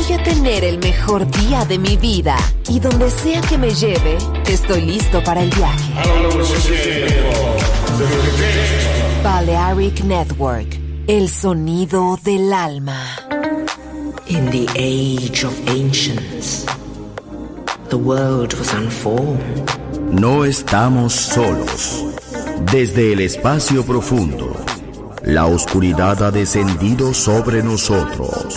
Voy a tener el mejor día de mi vida y donde sea que me lleve, estoy listo para el viaje. Balearic Network, el sonido del alma. In the age of ancients, the world was unformed. No estamos solos. Desde el espacio profundo, la oscuridad ha descendido sobre nosotros.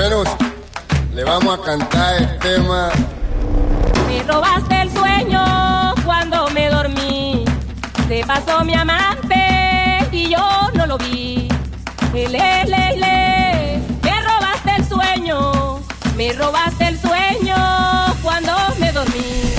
Le vamos a cantar el tema. Me robaste el sueño cuando me dormí. Se pasó mi amante y yo no lo vi. Le, le, le. Me robaste el sueño. Me robaste el sueño cuando me dormí.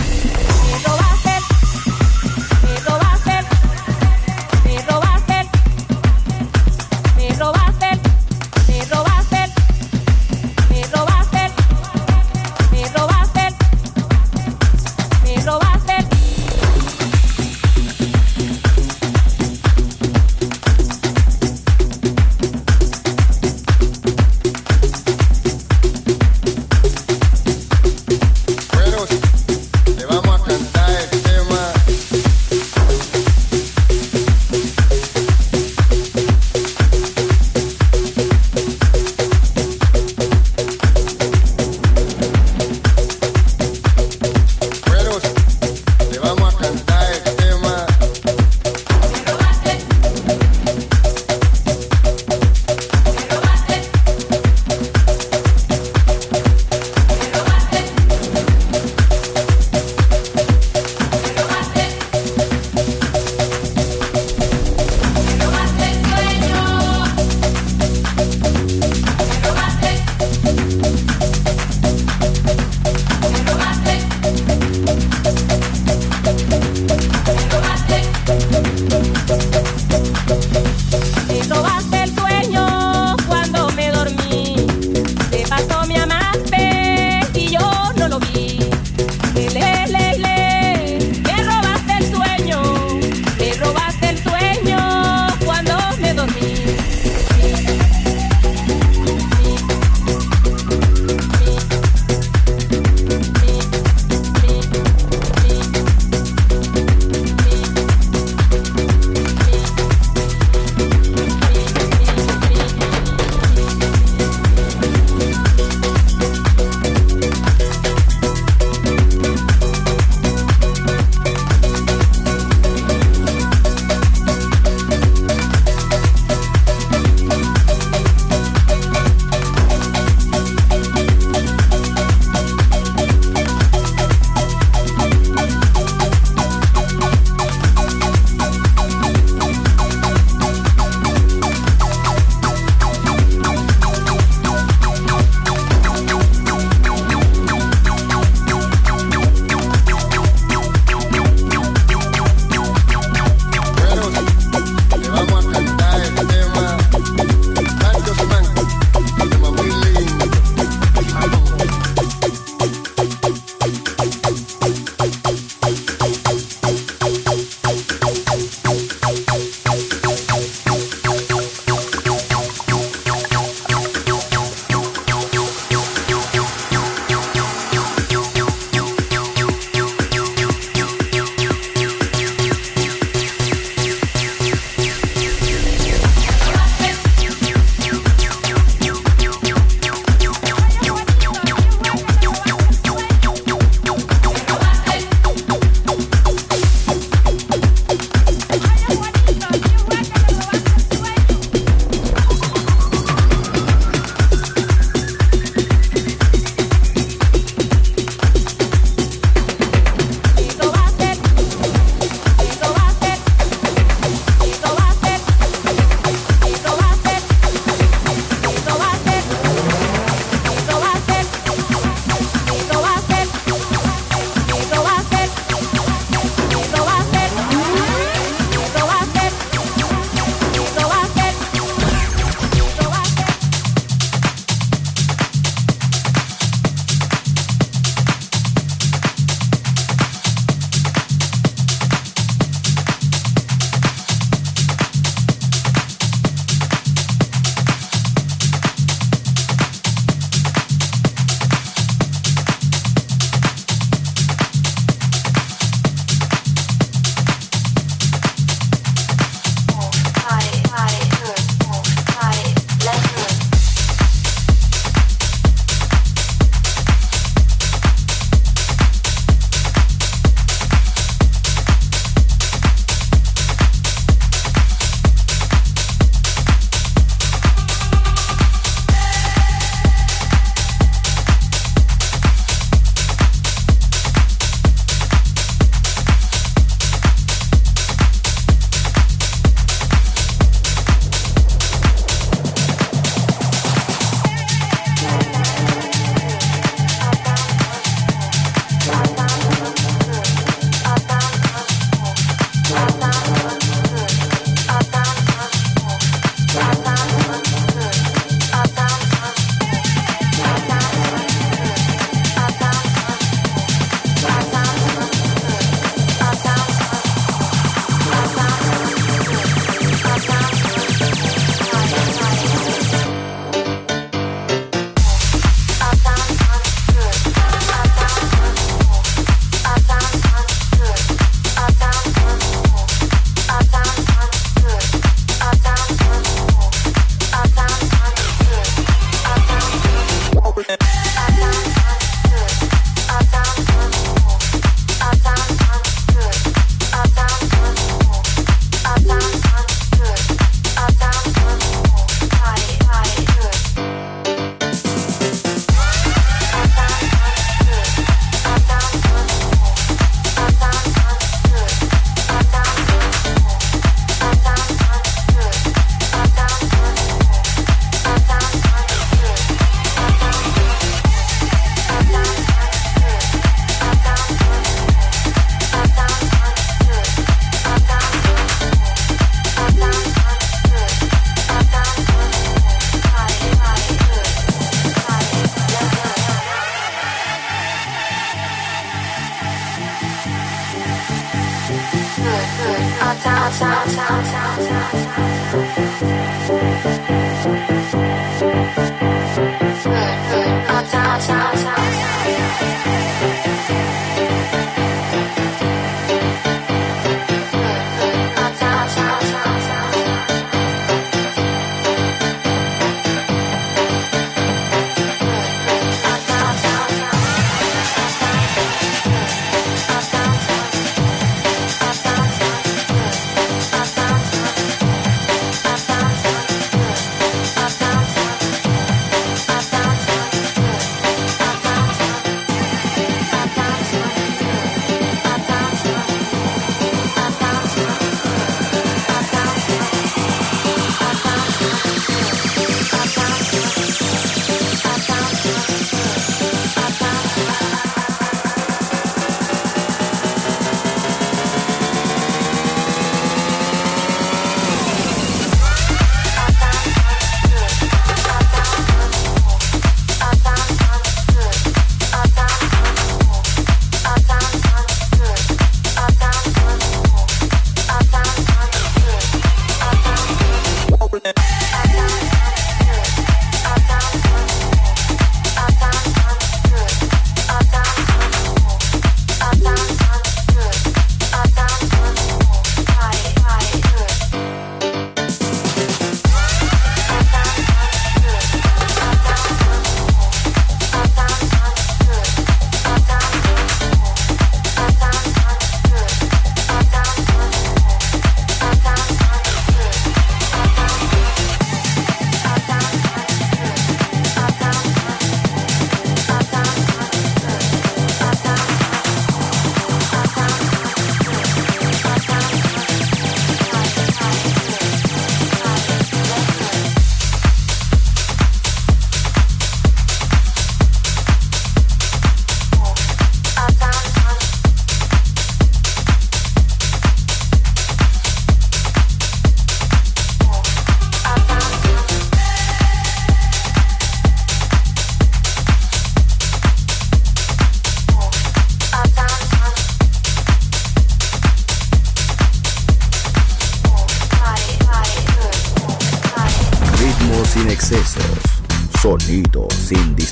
time.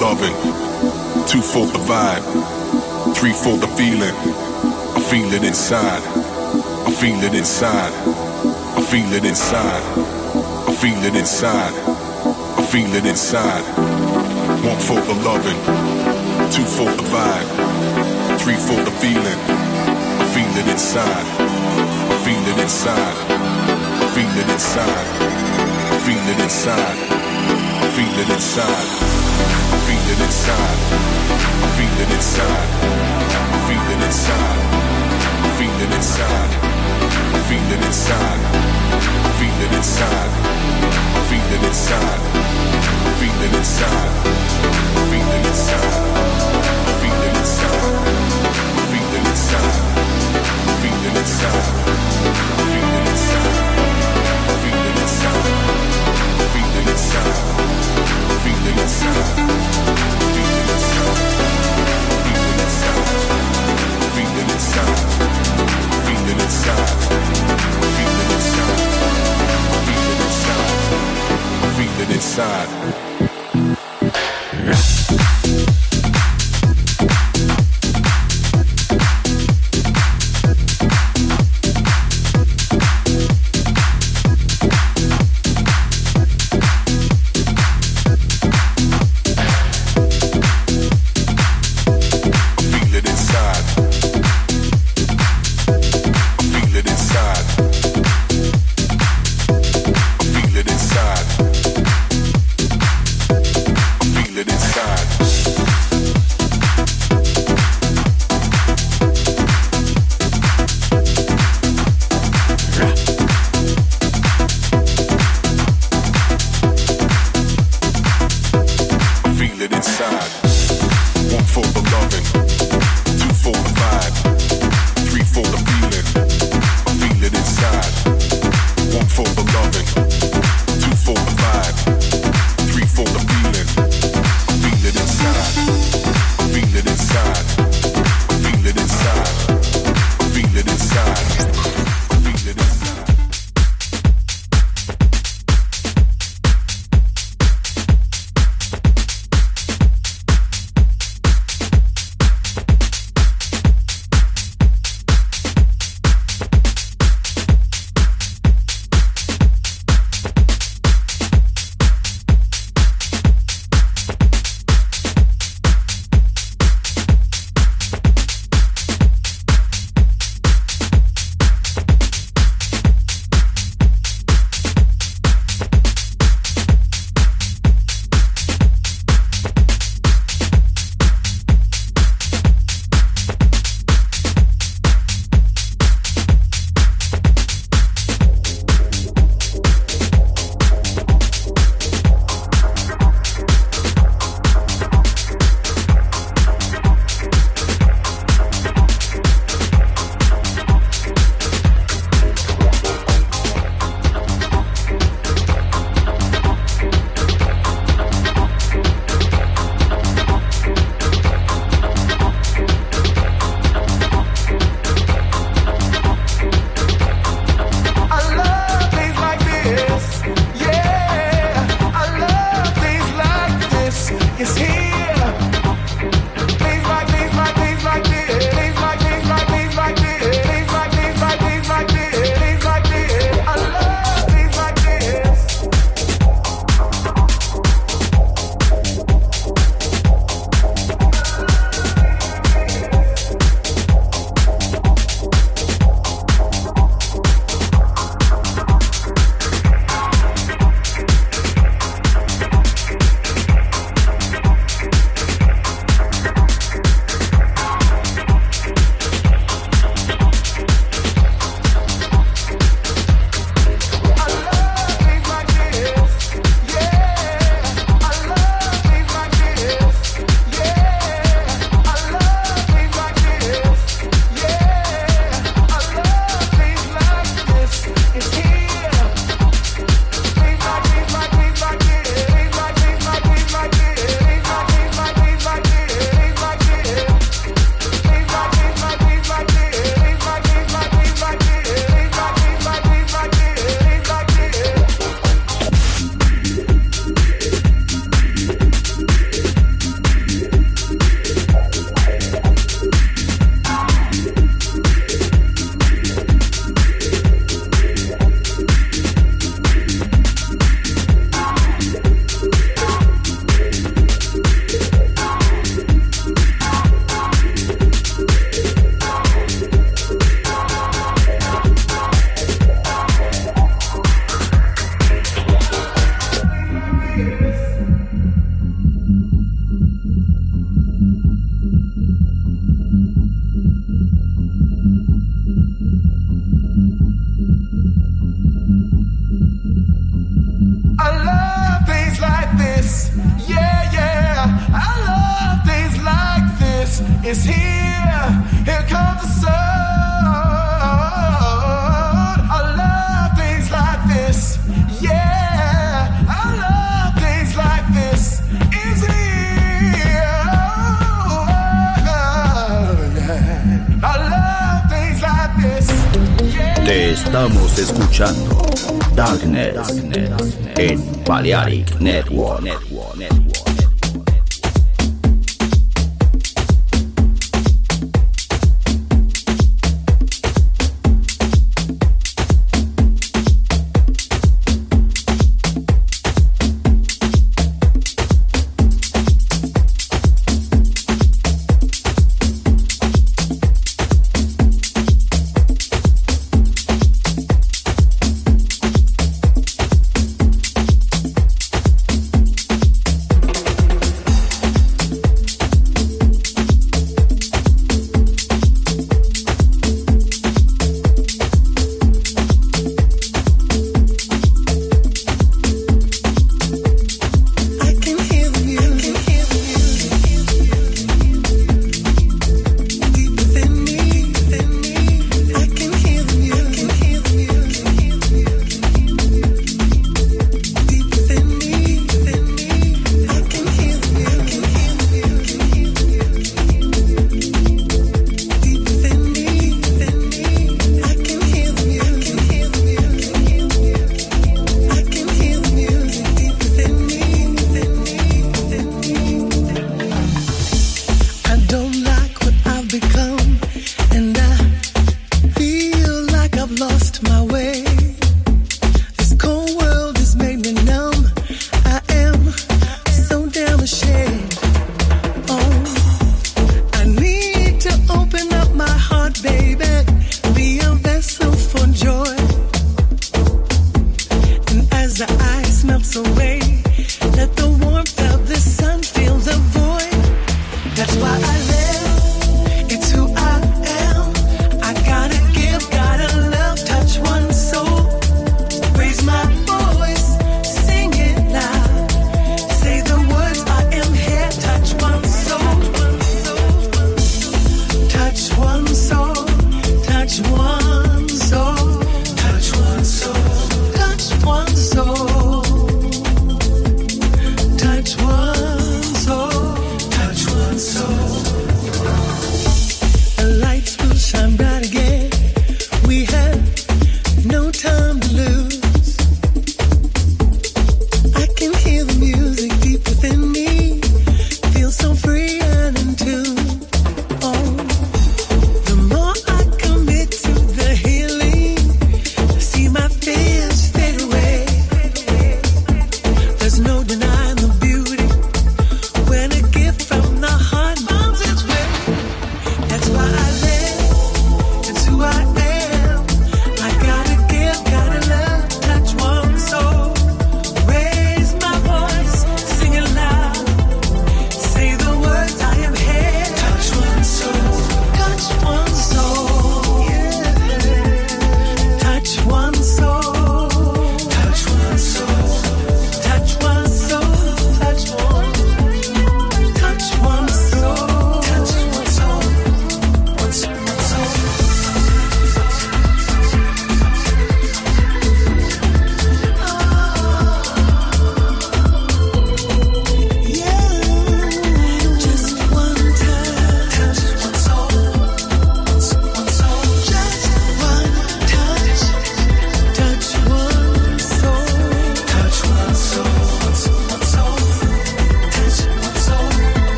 Loving, two for the vibe, three for the feeling. I feel it inside. I feel it inside. I feel it inside. I feel it inside. I feel it inside. One for the loving, two for the vibe, three for the feeling. I feel it inside. I feel it inside. I feel it inside. I feel it inside. I feel it inside feeling inside. I'm feeling inside. I'm feeling inside. I'm feeling inside. I'm feeling inside. I'm feeling inside. I'm feeling inside. I'm feeling inside. I'm feeling inside. I'm feeling inside. I'm feeling inside. I'm feeling inside. I'm feeling inside. I'm feeling inside. I'm feeling inside inside.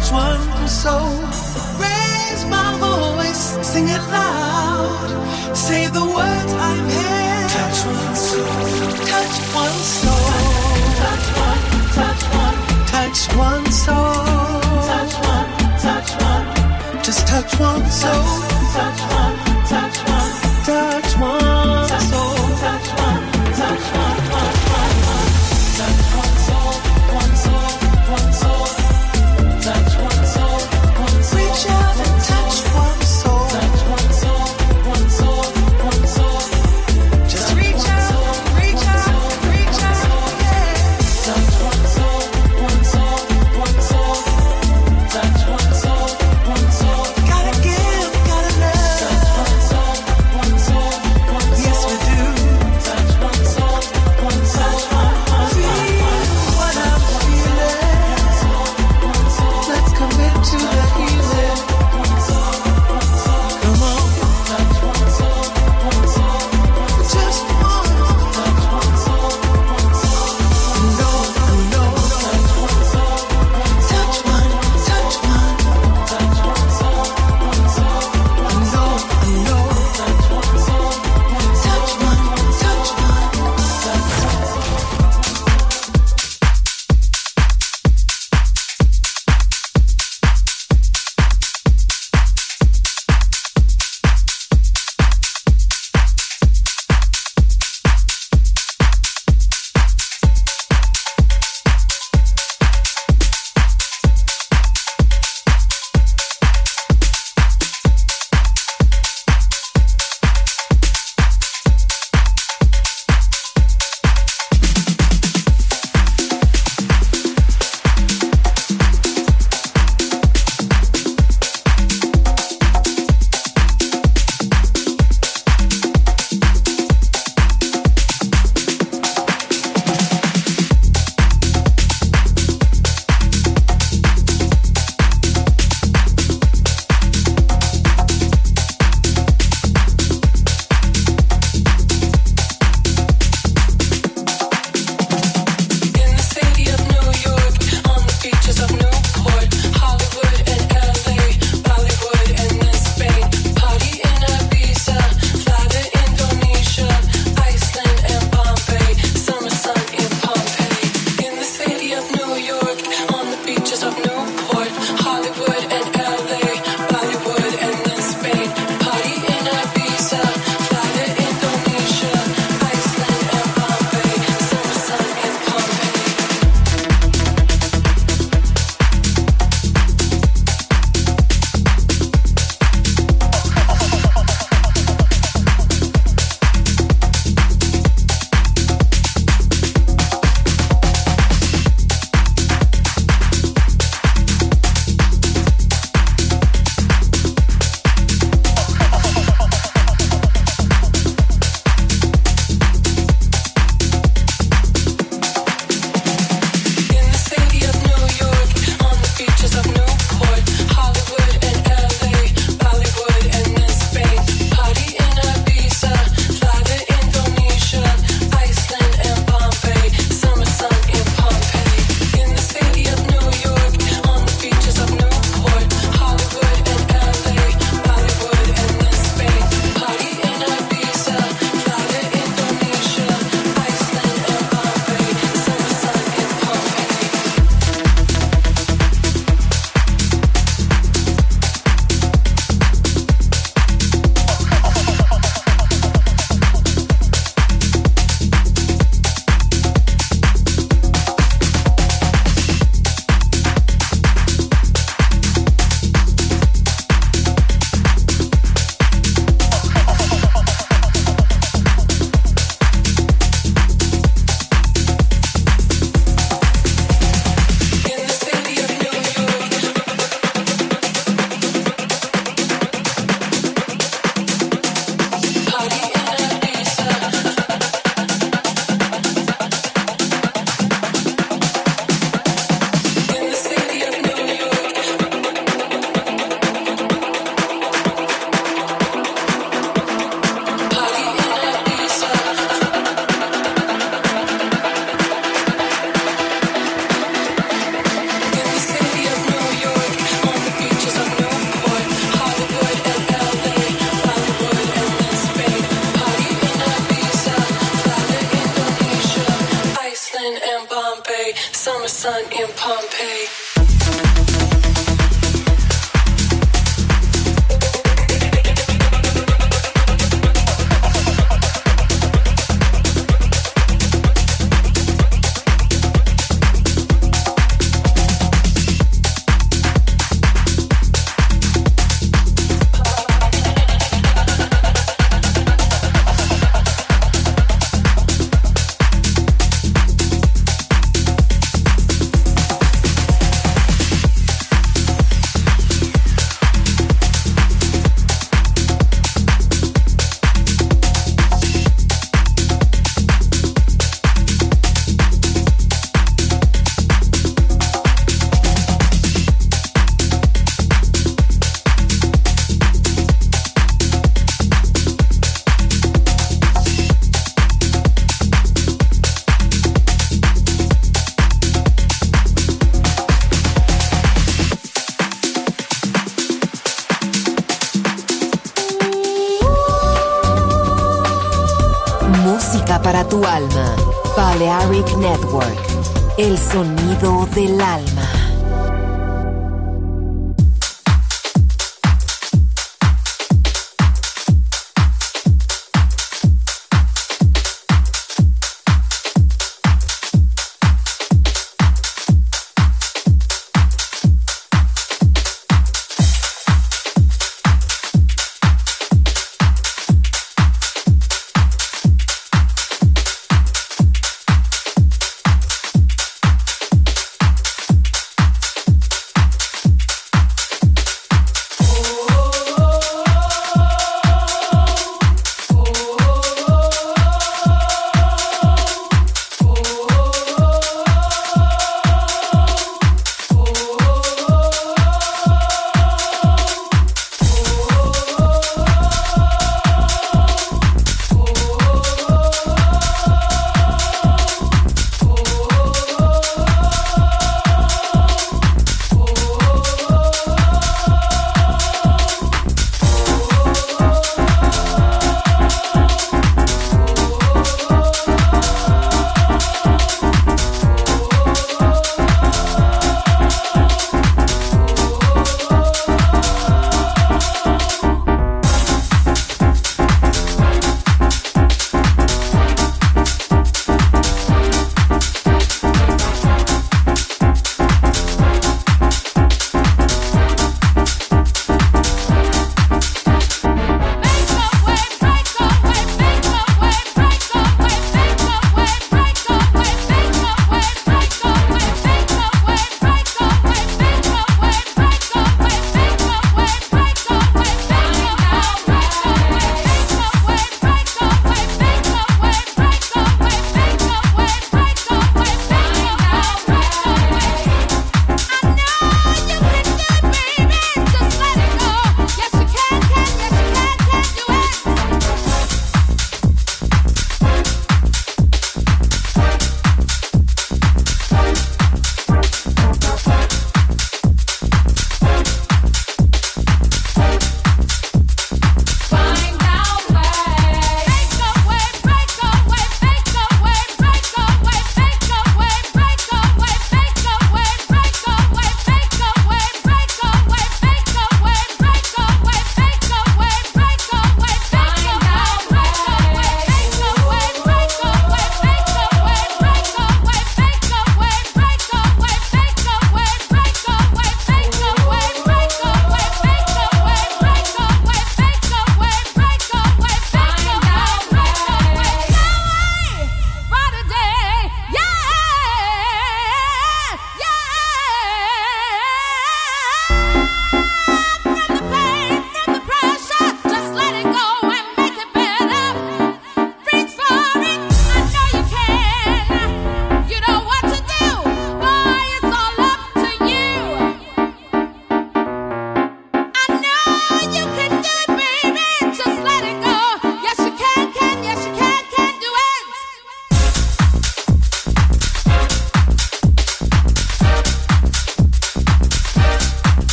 Touch one soul. Raise my voice, sing it loud. Say the words I'm here. Touch one soul. Touch one soul. Touch one, touch one. Touch one soul. Touch one, touch one. Just touch one soul. Touch, touch one.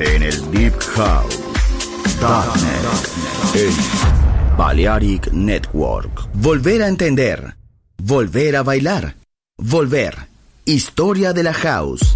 En el Deep House. Darknet. Balearic Network. Volver a entender. Volver a bailar. Volver. Historia de la house.